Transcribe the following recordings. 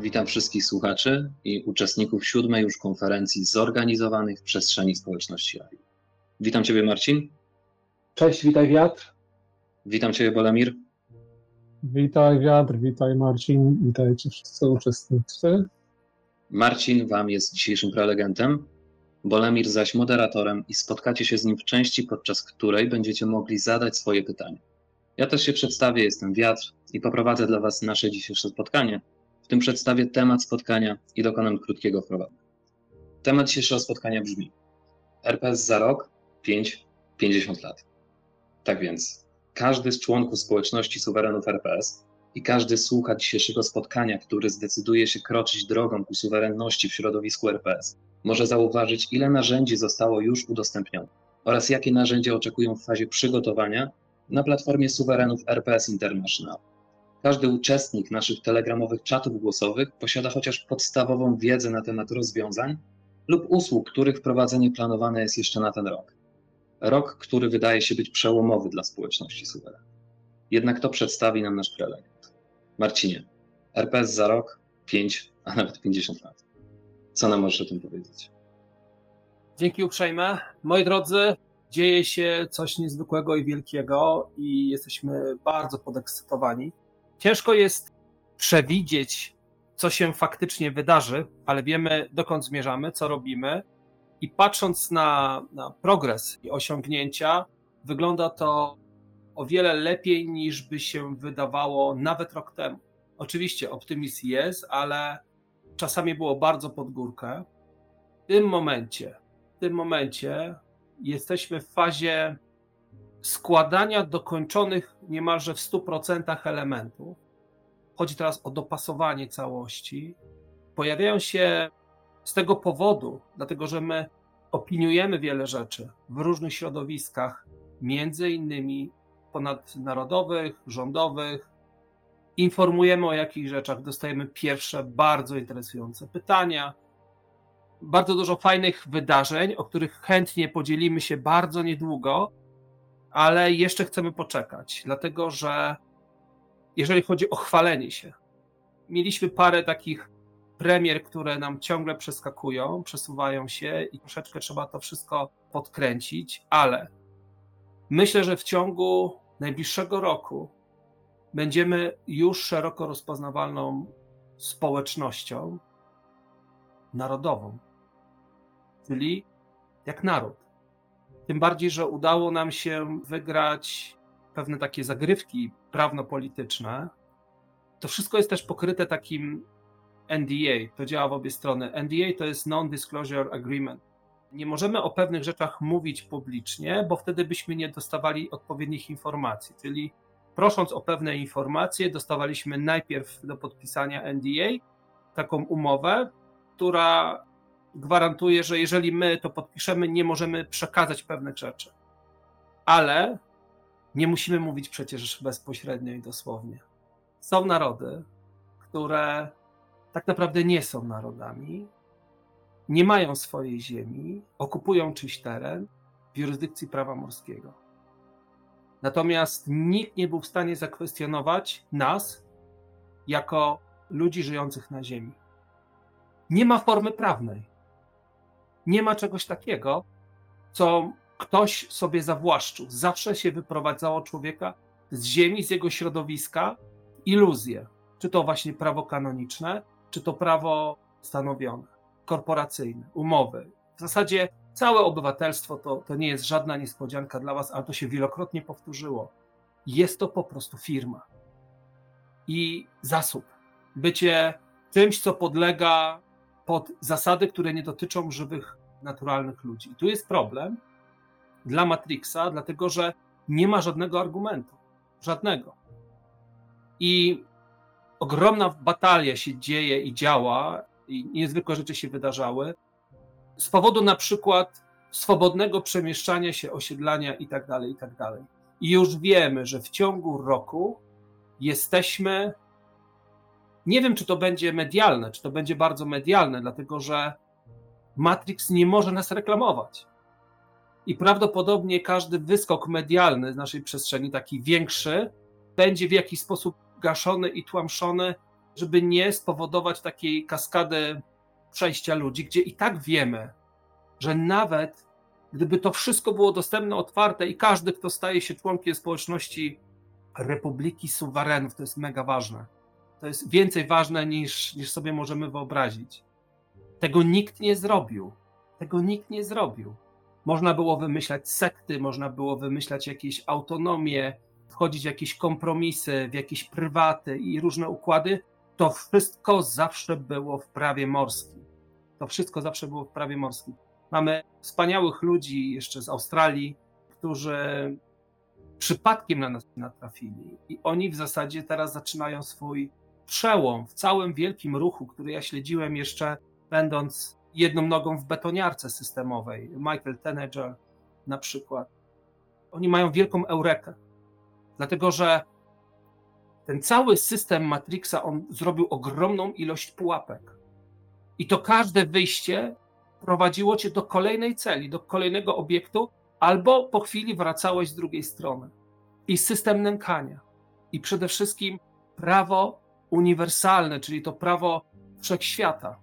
Witam wszystkich słuchaczy i uczestników siódmej już konferencji zorganizowanych w przestrzeni społeczności AI. Witam Ciebie Marcin. Cześć, witaj Wiatr. Witam Ciebie Bolemir. Witaj Wiatr, witaj Marcin, witajcie wszyscy uczestnicy. Marcin Wam jest dzisiejszym prelegentem, Bolemir zaś moderatorem i spotkacie się z nim w części, podczas której będziecie mogli zadać swoje pytania. Ja też się przedstawię, jestem Wiatr i poprowadzę dla Was nasze dzisiejsze spotkanie – w tym przedstawię temat spotkania i dokonam krótkiego wprowadzenia. Temat dzisiejszego spotkania brzmi: RPS za rok, 5-50 lat. Tak więc, każdy z członków społeczności suwerenów RPS i każdy słucha dzisiejszego spotkania, który zdecyduje się kroczyć drogą ku suwerenności w środowisku RPS, może zauważyć, ile narzędzi zostało już udostępnionych oraz jakie narzędzia oczekują w fazie przygotowania na platformie suwerenów RPS International. Każdy uczestnik naszych telegramowych czatów głosowych posiada chociaż podstawową wiedzę na temat rozwiązań lub usług, których wprowadzenie planowane jest jeszcze na ten rok. Rok, który wydaje się być przełomowy dla społeczności suweren. Jednak to przedstawi nam nasz prelegent. Marcinie, RPS za rok, 5, a nawet 50 lat. Co nam możesz o tym powiedzieć? Dzięki uprzejme. Moi drodzy, dzieje się coś niezwykłego i wielkiego i jesteśmy bardzo podekscytowani. Ciężko jest przewidzieć, co się faktycznie wydarzy, ale wiemy, dokąd zmierzamy, co robimy. I patrząc na, na progres i osiągnięcia, wygląda to o wiele lepiej niż by się wydawało nawet rok temu. Oczywiście optymizm jest, ale czasami było bardzo pod górkę. W tym momencie, w tym momencie jesteśmy w fazie składania dokończonych niemalże w 100% elementów. Chodzi teraz o dopasowanie całości. Pojawiają się z tego powodu, dlatego że my opiniujemy wiele rzeczy w różnych środowiskach, między innymi ponadnarodowych, rządowych. Informujemy o jakichś rzeczach, dostajemy pierwsze bardzo interesujące pytania. Bardzo dużo fajnych wydarzeń, o których chętnie podzielimy się bardzo niedługo, ale jeszcze chcemy poczekać, dlatego że jeżeli chodzi o chwalenie się, mieliśmy parę takich premier, które nam ciągle przeskakują, przesuwają się i troszeczkę trzeba to wszystko podkręcić, ale myślę, że w ciągu najbliższego roku będziemy już szeroko rozpoznawalną społecznością narodową, czyli jak naród. Tym bardziej, że udało nam się wygrać pewne takie zagrywki prawno-polityczne. To wszystko jest też pokryte takim NDA, to działa w obie strony. NDA to jest Non-Disclosure Agreement. Nie możemy o pewnych rzeczach mówić publicznie, bo wtedy byśmy nie dostawali odpowiednich informacji. Czyli prosząc o pewne informacje, dostawaliśmy najpierw do podpisania NDA taką umowę, która gwarantuje, że jeżeli my to podpiszemy, nie możemy przekazać pewnych rzeczy. Ale nie musimy mówić przecież bezpośrednio i dosłownie. Są narody, które tak naprawdę nie są narodami, nie mają swojej ziemi, okupują czyjś teren w jurysdykcji prawa morskiego. Natomiast nikt nie był w stanie zakwestionować nas jako ludzi żyjących na ziemi. Nie ma formy prawnej nie ma czegoś takiego, co ktoś sobie zawłaszczył. Zawsze się wyprowadzało człowieka z ziemi, z jego środowiska, iluzje. Czy to właśnie prawo kanoniczne, czy to prawo stanowione, korporacyjne, umowy. W zasadzie całe obywatelstwo to, to nie jest żadna niespodzianka dla Was, ale to się wielokrotnie powtórzyło. Jest to po prostu firma i zasób. Bycie czymś, co podlega pod zasady, które nie dotyczą żywych, naturalnych ludzi. I tu jest problem dla Matrixa, dlatego że nie ma żadnego argumentu. Żadnego. I ogromna batalia się dzieje i działa, i niezwykłe rzeczy się wydarzały, z powodu na przykład swobodnego przemieszczania się, osiedlania itd., tak itd. Tak I już wiemy, że w ciągu roku jesteśmy. Nie wiem, czy to będzie medialne, czy to będzie bardzo medialne, dlatego że Matrix nie może nas reklamować. I prawdopodobnie każdy wyskok medialny z naszej przestrzeni, taki większy, będzie w jakiś sposób gaszony i tłamszony, żeby nie spowodować takiej kaskady przejścia ludzi, gdzie i tak wiemy, że nawet gdyby to wszystko było dostępne, otwarte i każdy, kto staje się członkiem społeczności Republiki Suwerenów, to jest mega ważne. To jest więcej ważne niż, niż sobie możemy wyobrazić. Tego nikt nie zrobił. Tego nikt nie zrobił. Można było wymyślać sekty, można było wymyślać jakieś autonomie, wchodzić w jakieś kompromisy, w jakieś prywaty i różne układy. To wszystko zawsze było w prawie morskim. To wszystko zawsze było w prawie morskim. Mamy wspaniałych ludzi jeszcze z Australii, którzy przypadkiem na nas natrafili. I oni w zasadzie teraz zaczynają swój przełom w całym wielkim ruchu, który ja śledziłem jeszcze będąc jedną nogą w betoniarce systemowej. Michael Tenager na przykład. Oni mają wielką eurekę, dlatego że ten cały system Matrixa, on zrobił ogromną ilość pułapek. I to każde wyjście prowadziło cię do kolejnej celi, do kolejnego obiektu, albo po chwili wracałeś z drugiej strony. I system nękania. I przede wszystkim prawo uniwersalne, czyli to prawo wszechświata,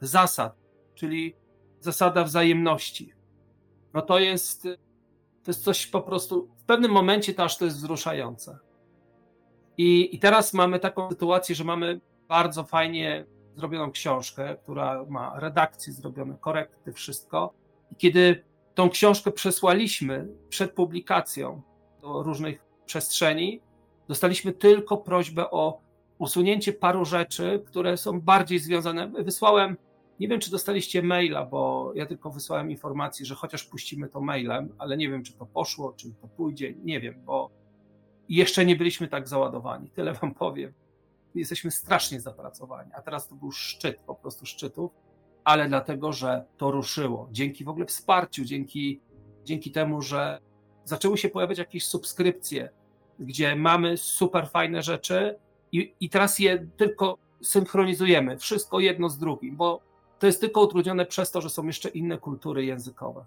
zasad, czyli zasada wzajemności. No to jest, to jest coś po prostu, w pewnym momencie to aż to jest wzruszające. I, I teraz mamy taką sytuację, że mamy bardzo fajnie zrobioną książkę, która ma redakcję zrobione, korekty, wszystko. I kiedy tą książkę przesłaliśmy przed publikacją do różnych przestrzeni, dostaliśmy tylko prośbę o usunięcie paru rzeczy, które są bardziej związane. Wysłałem, nie wiem czy dostaliście maila, bo ja tylko wysłałem informację, że chociaż puścimy to mailem, ale nie wiem czy to poszło, czy to pójdzie, nie wiem, bo jeszcze nie byliśmy tak załadowani. Tyle wam powiem jesteśmy strasznie zapracowani. A teraz to był szczyt, po prostu szczytów, ale dlatego, że to ruszyło. Dzięki w ogóle wsparciu, dzięki, dzięki temu, że zaczęły się pojawiać jakieś subskrypcje, gdzie mamy super fajne rzeczy i, i teraz je tylko synchronizujemy, wszystko jedno z drugim, bo to jest tylko utrudnione przez to, że są jeszcze inne kultury językowe.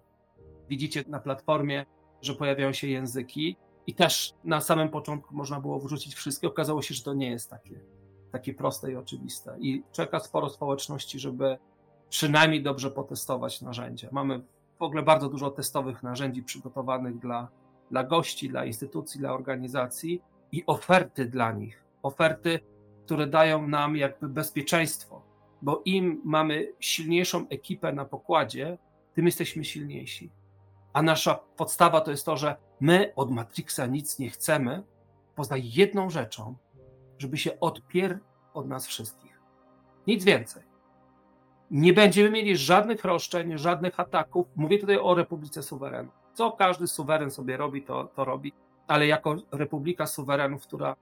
Widzicie na platformie, że pojawiają się języki, i też na samym początku można było wrzucić wszystkie. Okazało się, że to nie jest takie, takie proste i oczywiste. I czeka sporo społeczności, żeby przynajmniej dobrze potestować narzędzia. Mamy w ogóle bardzo dużo testowych narzędzi przygotowanych dla, dla gości, dla instytucji, dla organizacji i oferty dla nich. Oferty, które dają nam jakby bezpieczeństwo, bo im mamy silniejszą ekipę na pokładzie, tym jesteśmy silniejsi. A nasza podstawa to jest to, że my od Matrixa nic nie chcemy, poza jedną rzeczą, żeby się odpier od nas wszystkich. Nic więcej. Nie będziemy mieli żadnych roszczeń, żadnych ataków. Mówię tutaj o Republice Suwerenów. Co każdy suweren sobie robi, to, to robi, ale jako Republika Suwerenów, która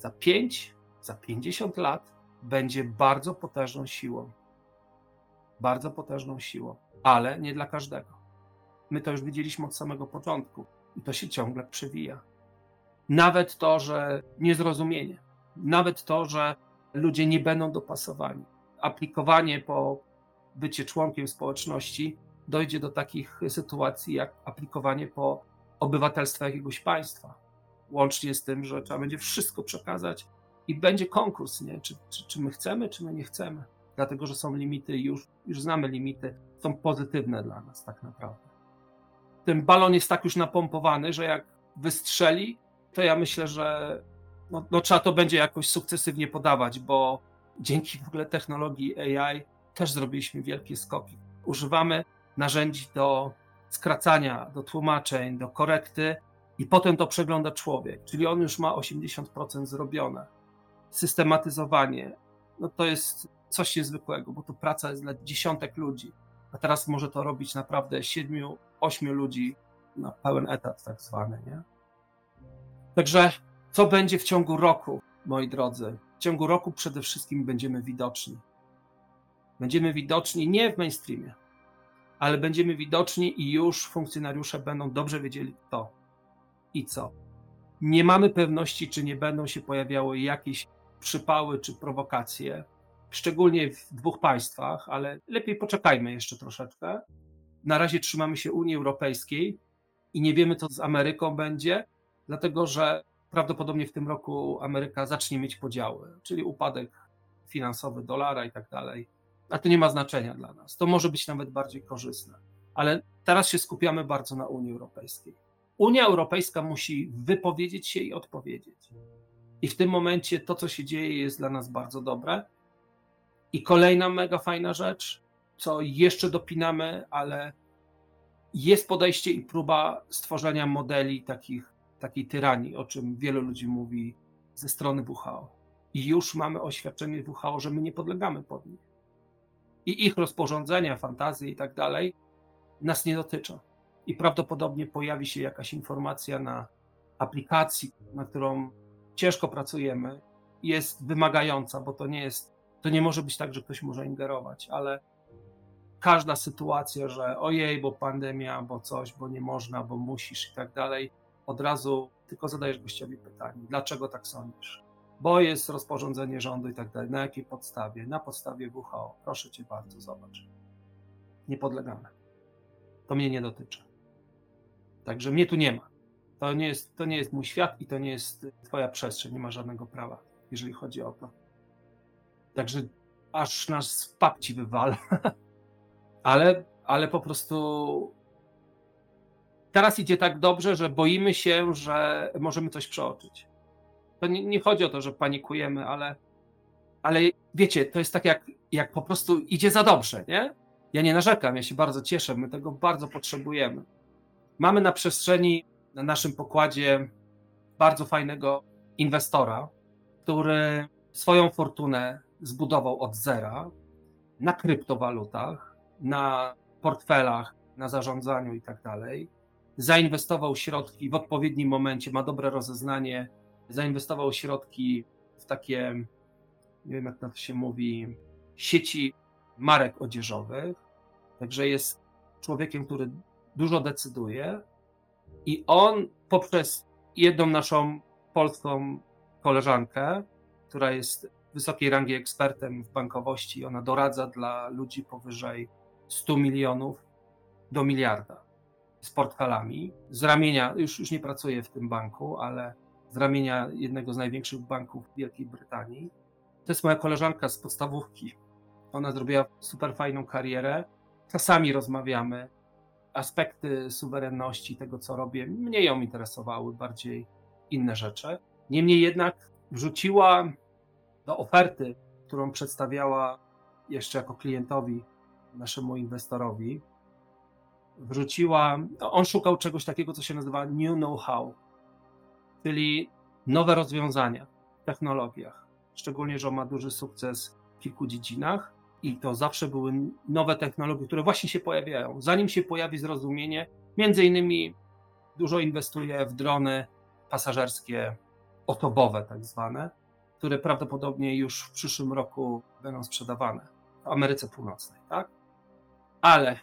za 5, za 50 lat będzie bardzo potężną siłą. Bardzo potężną siłą, ale nie dla każdego. My to już widzieliśmy od samego początku i to się ciągle przewija. Nawet to, że niezrozumienie, nawet to, że ludzie nie będą dopasowani. Aplikowanie po bycie członkiem społeczności dojdzie do takich sytuacji, jak aplikowanie po obywatelstwo jakiegoś państwa. Łącznie z tym, że trzeba będzie wszystko przekazać i będzie konkurs, nie? Czy, czy, czy my chcemy, czy my nie chcemy. Dlatego, że są limity, już, już znamy limity, są pozytywne dla nas tak naprawdę ten balon jest tak już napompowany, że jak wystrzeli, to ja myślę, że no, no, trzeba to będzie jakoś sukcesywnie podawać, bo dzięki w ogóle technologii AI też zrobiliśmy wielkie skoki. Używamy narzędzi do skracania, do tłumaczeń, do korekty i potem to przegląda człowiek, czyli on już ma 80% zrobione. Systematyzowanie, no to jest coś niezwykłego, bo to praca jest dla dziesiątek ludzi, a teraz może to robić naprawdę siedmiu ośmiu ludzi na pełen etat tak zwany, nie? Także co będzie w ciągu roku, moi drodzy? W ciągu roku przede wszystkim będziemy widoczni. Będziemy widoczni nie w mainstreamie, ale będziemy widoczni i już funkcjonariusze będą dobrze wiedzieli kto i co. Nie mamy pewności, czy nie będą się pojawiały jakieś przypały czy prowokacje, szczególnie w dwóch państwach, ale lepiej poczekajmy jeszcze troszeczkę. Na razie trzymamy się Unii Europejskiej i nie wiemy, co z Ameryką będzie, dlatego że prawdopodobnie w tym roku Ameryka zacznie mieć podziały, czyli upadek finansowy dolara i tak dalej. A to nie ma znaczenia dla nas. To może być nawet bardziej korzystne. Ale teraz się skupiamy bardzo na Unii Europejskiej. Unia Europejska musi wypowiedzieć się i odpowiedzieć. I w tym momencie to, co się dzieje, jest dla nas bardzo dobre. I kolejna mega fajna rzecz, co jeszcze dopinamy, ale jest podejście i próba stworzenia modeli takich, takiej tyranii, o czym wielu ludzi mówi ze strony WHO. I już mamy oświadczenie WHO, że my nie podlegamy pod nich. I ich rozporządzenia, fantazje i tak dalej nas nie dotyczą. I prawdopodobnie pojawi się jakaś informacja na aplikacji, na którą ciężko pracujemy, jest wymagająca, bo to nie jest, to nie może być tak, że ktoś może ingerować, ale każda sytuacja, że ojej, bo pandemia, bo coś, bo nie można, bo musisz i tak dalej, od razu tylko zadajesz gościowi pytanie, dlaczego tak sądzisz? Bo jest rozporządzenie rządu i tak dalej. Na jakiej podstawie? Na podstawie WHO. Proszę cię bardzo, zobacz. Nie podlegamy. To mnie nie dotyczy. Także mnie tu nie ma. To nie jest, to nie jest mój świat i to nie jest twoja przestrzeń. Nie ma żadnego prawa, jeżeli chodzi o to. Także aż nas z papci wywala. ale, ale po prostu teraz idzie tak dobrze, że boimy się, że możemy coś przeoczyć. To nie, nie chodzi o to, że panikujemy, ale, ale wiecie, to jest tak jak, jak po prostu idzie za dobrze, nie? Ja nie narzekam, ja się bardzo cieszę, my tego bardzo potrzebujemy. Mamy na przestrzeni, na naszym pokładzie bardzo fajnego inwestora, który swoją fortunę zbudował od zera na kryptowalutach, na portfelach, na zarządzaniu i tak dalej. Zainwestował środki w odpowiednim momencie, ma dobre rozeznanie, zainwestował środki w takie, nie wiem jak to się mówi, sieci marek odzieżowych. Także jest człowiekiem, który dużo decyduje i on poprzez jedną naszą polską koleżankę, która jest wysokiej rangi ekspertem w bankowości, ona doradza dla ludzi powyżej 100 milionów do miliarda z portfelami. Z ramienia, już, już nie pracuję w tym banku, ale z ramienia jednego z największych banków Wielkiej Brytanii. To jest moja koleżanka z podstawówki. Ona zrobiła super fajną karierę. Czasami rozmawiamy. Aspekty suwerenności, tego co robię, mnie ją interesowały, bardziej inne rzeczy. Niemniej jednak wrzuciła do oferty, którą przedstawiała jeszcze jako klientowi, naszemu inwestorowi, wrzuciła, on szukał czegoś takiego, co się nazywa new know-how, czyli nowe rozwiązania w technologiach. Szczególnie, że on ma duży sukces w kilku dziedzinach i to zawsze były nowe technologie, które właśnie się pojawiają. Zanim się pojawi zrozumienie, między innymi dużo inwestuje w drony pasażerskie, osobowe tak zwane, które prawdopodobnie już w przyszłym roku będą sprzedawane w Ameryce Północnej, tak? Ale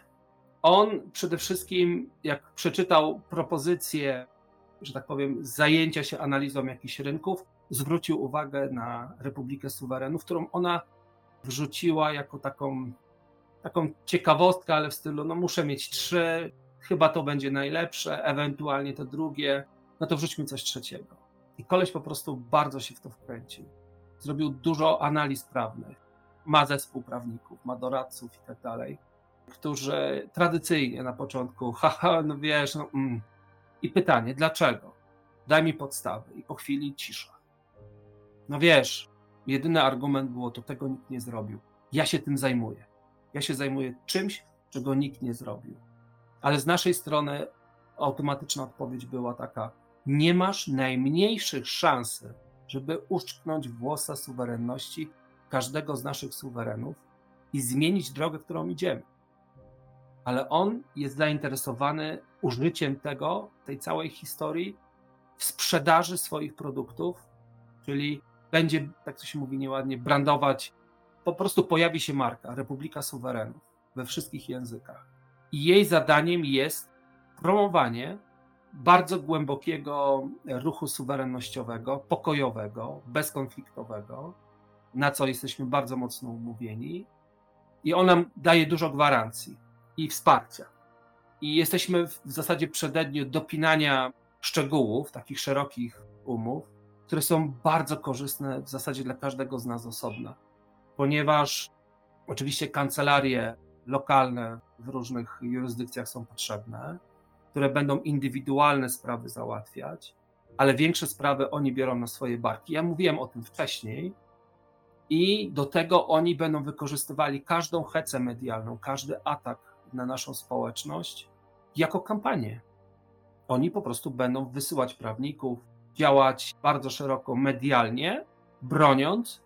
on przede wszystkim, jak przeczytał propozycję, że tak powiem, zajęcia się analizą jakichś rynków, zwrócił uwagę na Republikę Suwerenów, którą ona wrzuciła jako taką, taką ciekawostkę, ale w stylu, no muszę mieć trzy, chyba to będzie najlepsze, ewentualnie to drugie, no to wrzućmy coś trzeciego. I koleś po prostu bardzo się w to wkręcił. Zrobił dużo analiz prawnych, ma zespół prawników, ma doradców i tak dalej, którzy tradycyjnie na początku, haha, no wiesz, no, mm. i pytanie, dlaczego? Daj mi podstawy. I po chwili cisza. No wiesz, jedyny argument było, to tego nikt nie zrobił. Ja się tym zajmuję. Ja się zajmuję czymś, czego nikt nie zrobił. Ale z naszej strony automatyczna odpowiedź była taka: nie masz najmniejszych szans, żeby uszczknąć włosa suwerenności każdego z naszych suwerenów i zmienić drogę, którą idziemy. Ale on jest zainteresowany użyciem tego, tej całej historii w sprzedaży swoich produktów, czyli będzie, tak to się mówi nieładnie, brandować, po prostu pojawi się marka Republika Suwerenów we wszystkich językach. I jej zadaniem jest promowanie bardzo głębokiego ruchu suwerennościowego, pokojowego, bezkonfliktowego, na co jesteśmy bardzo mocno umówieni. I on nam daje dużo gwarancji i wsparcia. I jesteśmy w zasadzie przededniu dopinania szczegółów, takich szerokich umów, które są bardzo korzystne w zasadzie dla każdego z nas osobna, ponieważ oczywiście kancelarie lokalne w różnych jurysdykcjach są potrzebne, które będą indywidualne sprawy załatwiać, ale większe sprawy oni biorą na swoje barki. Ja mówiłem o tym wcześniej, i do tego oni będą wykorzystywali każdą hecę medialną, każdy atak na naszą społeczność jako kampanię. Oni po prostu będą wysyłać prawników, działać bardzo szeroko medialnie, broniąc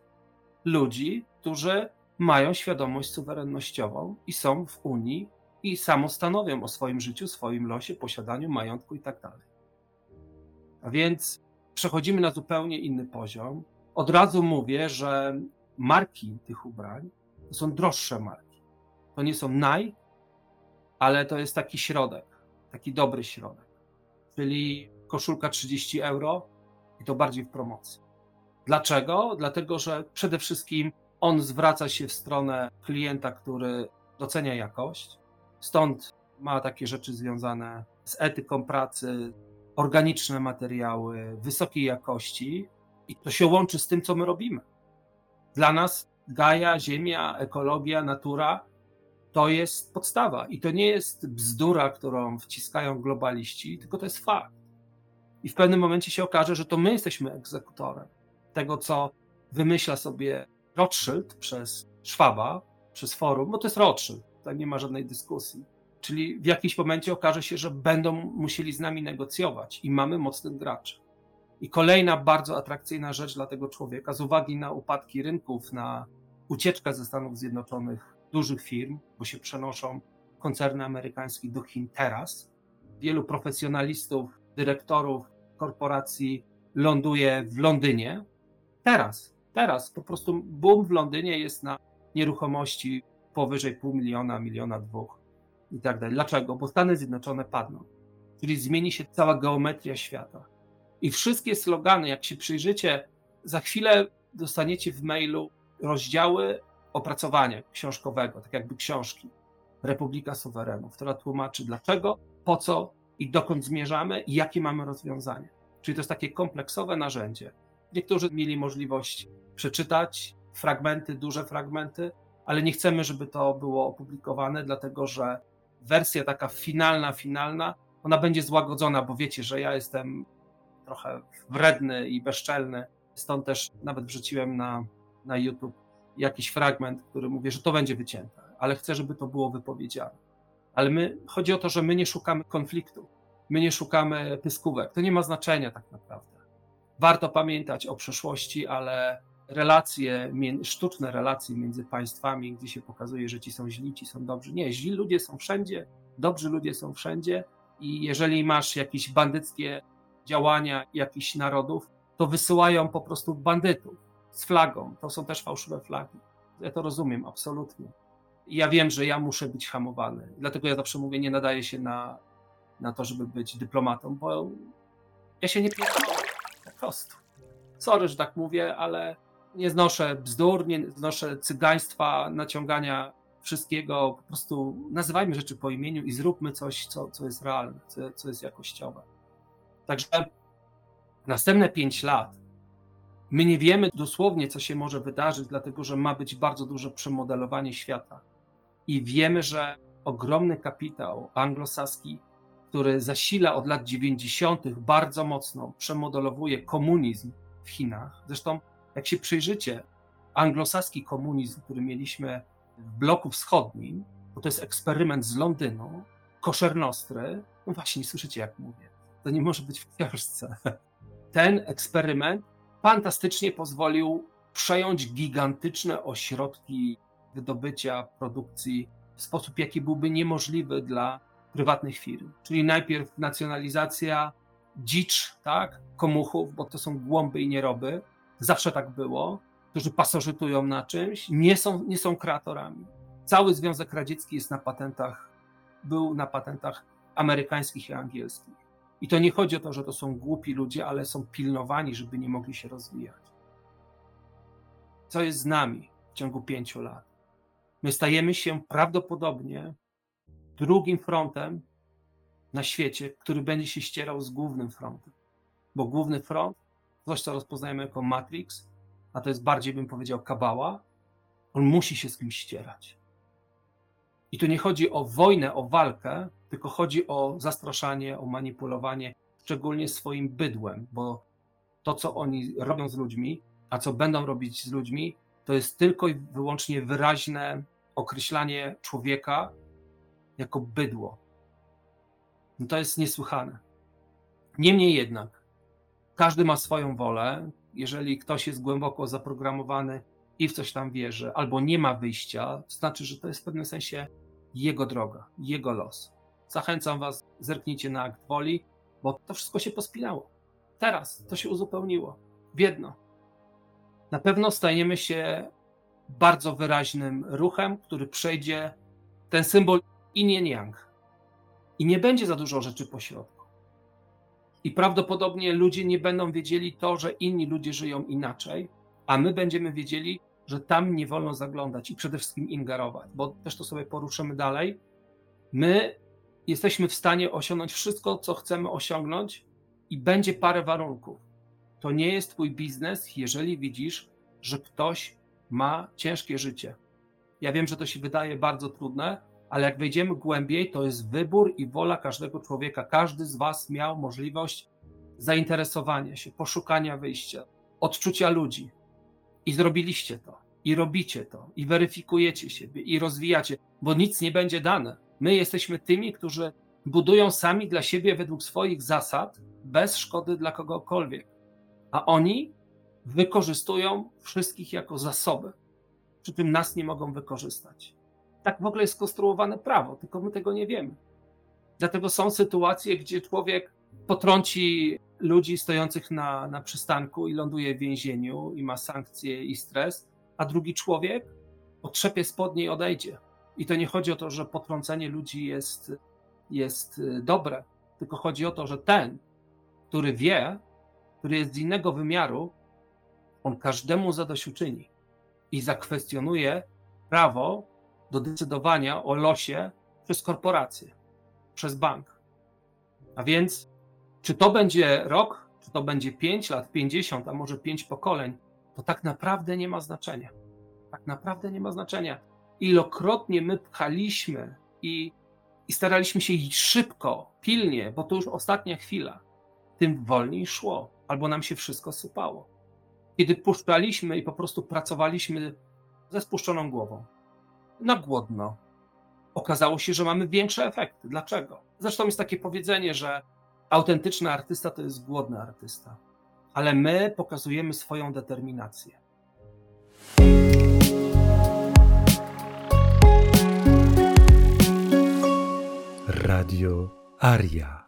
ludzi, którzy mają świadomość suwerennościową i są w Unii i samo stanowią o swoim życiu, swoim losie, posiadaniu majątku itd. Tak A więc przechodzimy na zupełnie inny poziom. Od razu mówię, że marki tych ubrań to są droższe marki. To nie są naj, ale to jest taki środek, taki dobry środek. Czyli koszulka 30 euro i to bardziej w promocji. Dlaczego? Dlatego, że przede wszystkim on zwraca się w stronę klienta, który docenia jakość. Stąd ma takie rzeczy związane z etyką pracy, organiczne materiały, wysokiej jakości i to się łączy z tym, co my robimy. Dla nas Gaja, Ziemia, ekologia, natura to jest podstawa i to nie jest bzdura, którą wciskają globaliści, tylko to jest fakt. I w pewnym momencie się okaże, że to my jesteśmy egzekutorem tego, co wymyśla sobie Rothschild przez Schwaba, przez forum, bo to jest Rothschild, tam nie ma żadnej dyskusji. Czyli w jakimś momencie okaże się, że będą musieli z nami negocjować i mamy mocnych graczy. I kolejna bardzo atrakcyjna rzecz dla tego człowieka, z uwagi na upadki rynków, na ucieczkę ze Stanów Zjednoczonych dużych firm, bo się przenoszą koncerny amerykańskie do Chin teraz. Wielu profesjonalistów, dyrektorów korporacji ląduje w Londynie. Teraz, teraz po prostu boom w Londynie jest na nieruchomości powyżej pół miliona, miliona dwóch i tak dalej. Dlaczego? Bo Stany Zjednoczone padną. Czyli zmieni się cała geometria świata. I wszystkie slogany, jak się przyjrzycie, za chwilę dostaniecie w mailu rozdziały opracowania książkowego, tak jakby książki Republika Suwerenów, która tłumaczy dlaczego, po co i dokąd zmierzamy i jakie mamy rozwiązania. Czyli to jest takie kompleksowe narzędzie. Niektórzy mieli możliwość przeczytać fragmenty, duże fragmenty, ale nie chcemy, żeby to było opublikowane, dlatego że wersja taka finalna, finalna, ona będzie złagodzona, bo wiecie, że ja jestem trochę wredny i bezczelny. Stąd też nawet wrzuciłem na, na YouTube jakiś fragment, który mówi, że to będzie wycięte, ale chcę, żeby to było wypowiedziane. Ale my, chodzi o to, że my nie szukamy konfliktu, my nie szukamy pyskówek. To nie ma znaczenia tak naprawdę. Warto pamiętać o przeszłości, ale relacje, sztuczne relacje między państwami, gdzie się pokazuje, że ci są źli, ci są dobrzy. Nie, źli ludzie są wszędzie, dobrzy ludzie są wszędzie i jeżeli masz jakieś bandyckie działania jakichś narodów, to wysyłają po prostu bandytów z flagą. To są też fałszywe flagi. Ja to rozumiem absolutnie. Ja wiem, że ja muszę być hamowany. Dlatego ja zawsze mówię, nie nadaję się na, na to, żeby być dyplomatą, bo ja się nie pierdolę. Po prostu. Sorry, że tak mówię, ale nie znoszę bzdur, nie znoszę cygaństwa, naciągania wszystkiego. Po prostu nazywajmy rzeczy po imieniu i zróbmy coś, co, co jest realne, co, co jest jakościowe. Także następne pięć lat my nie wiemy dosłownie, co się może wydarzyć, dlatego że ma być bardzo duże przemodelowanie świata. I wiemy, że ogromny kapitał anglosaski, który zasila od lat 90. bardzo mocno, przemodelowuje komunizm w Chinach. Zresztą, jak się przyjrzycie, anglosaski komunizm, który mieliśmy w bloku wschodnim, bo to jest eksperyment z Londynu, koszernostry, no właśnie, słyszycie jak mówię, to nie może być w książce. Ten eksperyment fantastycznie pozwolił przejąć gigantyczne ośrodki wydobycia, produkcji w sposób, jaki byłby niemożliwy dla prywatnych firm. Czyli najpierw nacjonalizacja, dzicz, tak? Komuchów, bo to są głąby i nieroby. Zawsze tak było, którzy pasożytują na czymś, nie są, nie są kreatorami. Cały Związek Radziecki jest na patentach, był na patentach amerykańskich i angielskich. I to nie chodzi o to, że to są głupi ludzie, ale są pilnowani, żeby nie mogli się rozwijać. Co jest z nami w ciągu pięciu lat? My stajemy się prawdopodobnie drugim frontem na świecie, który będzie się ścierał z głównym frontem. Bo główny front, coś co rozpoznajemy jako Matrix, a to jest bardziej bym powiedział kabała, on musi się z kimś ścierać. I tu nie chodzi o wojnę, o walkę, tylko chodzi o zastraszanie, o manipulowanie, szczególnie swoim bydłem, bo to, co oni robią z ludźmi, a co będą robić z ludźmi, to jest tylko i wyłącznie wyraźne określanie człowieka jako bydło. No to jest niesłychane. Niemniej jednak, każdy ma swoją wolę. Jeżeli ktoś jest głęboko zaprogramowany i w coś tam wierzy, albo nie ma wyjścia, to znaczy, że to jest w pewnym sensie jego droga, jego los. Zachęcam Was, zerknijcie na akt woli, bo to wszystko się pospinało. Teraz to się uzupełniło w jedno. Na pewno stajemy się bardzo wyraźnym ruchem, który przejdzie ten symbol yin yang. I nie będzie za dużo rzeczy pośrodku. I prawdopodobnie ludzie nie będą wiedzieli to, że inni ludzie żyją inaczej, a my będziemy wiedzieli, że tam nie wolno zaglądać i przede wszystkim ingerować, bo też to sobie poruszymy dalej. My jesteśmy w stanie osiągnąć wszystko, co chcemy osiągnąć, i będzie parę warunków. To nie jest Twój biznes, jeżeli widzisz, że ktoś ma ciężkie życie. Ja wiem, że to się wydaje bardzo trudne, ale jak wejdziemy głębiej, to jest wybór i wola każdego człowieka. Każdy z Was miał możliwość zainteresowania się, poszukania wyjścia, odczucia ludzi. I zrobiliście to, i robicie to, i weryfikujecie siebie, i rozwijacie, bo nic nie będzie dane. My jesteśmy tymi, którzy budują sami dla siebie według swoich zasad, bez szkody dla kogokolwiek. A oni wykorzystują wszystkich jako zasoby, przy tym nas nie mogą wykorzystać. Tak w ogóle jest skonstruowane prawo, tylko my tego nie wiemy. Dlatego są sytuacje, gdzie człowiek potrąci ludzi stojących na, na przystanku i ląduje w więzieniu i ma sankcje i stres, a drugi człowiek otrzepie spodnie i odejdzie. I to nie chodzi o to, że potrącenie ludzi jest, jest y, dobre, tylko chodzi o to, że ten, który wie, który jest z innego wymiaru, on każdemu zadośćuczyni i zakwestionuje prawo do decydowania o losie przez korporację, przez bank. A więc, czy to będzie rok, czy to będzie 5 lat, 50, a może 5 pokoleń, to tak naprawdę nie ma znaczenia. Tak naprawdę nie ma znaczenia. Ilokrotnie my pchaliśmy i, i staraliśmy się iść szybko, pilnie, bo to już ostatnia chwila, tym wolniej szło, albo nam się wszystko sypało. Kiedy puszczaliśmy i po prostu pracowaliśmy ze spuszczoną głową, na głodno, okazało się, że mamy większe efekty. Dlaczego? Zresztą jest takie powiedzenie, że autentyczny artysta to jest głodny artysta, ale my pokazujemy swoją determinację. Radio Aria.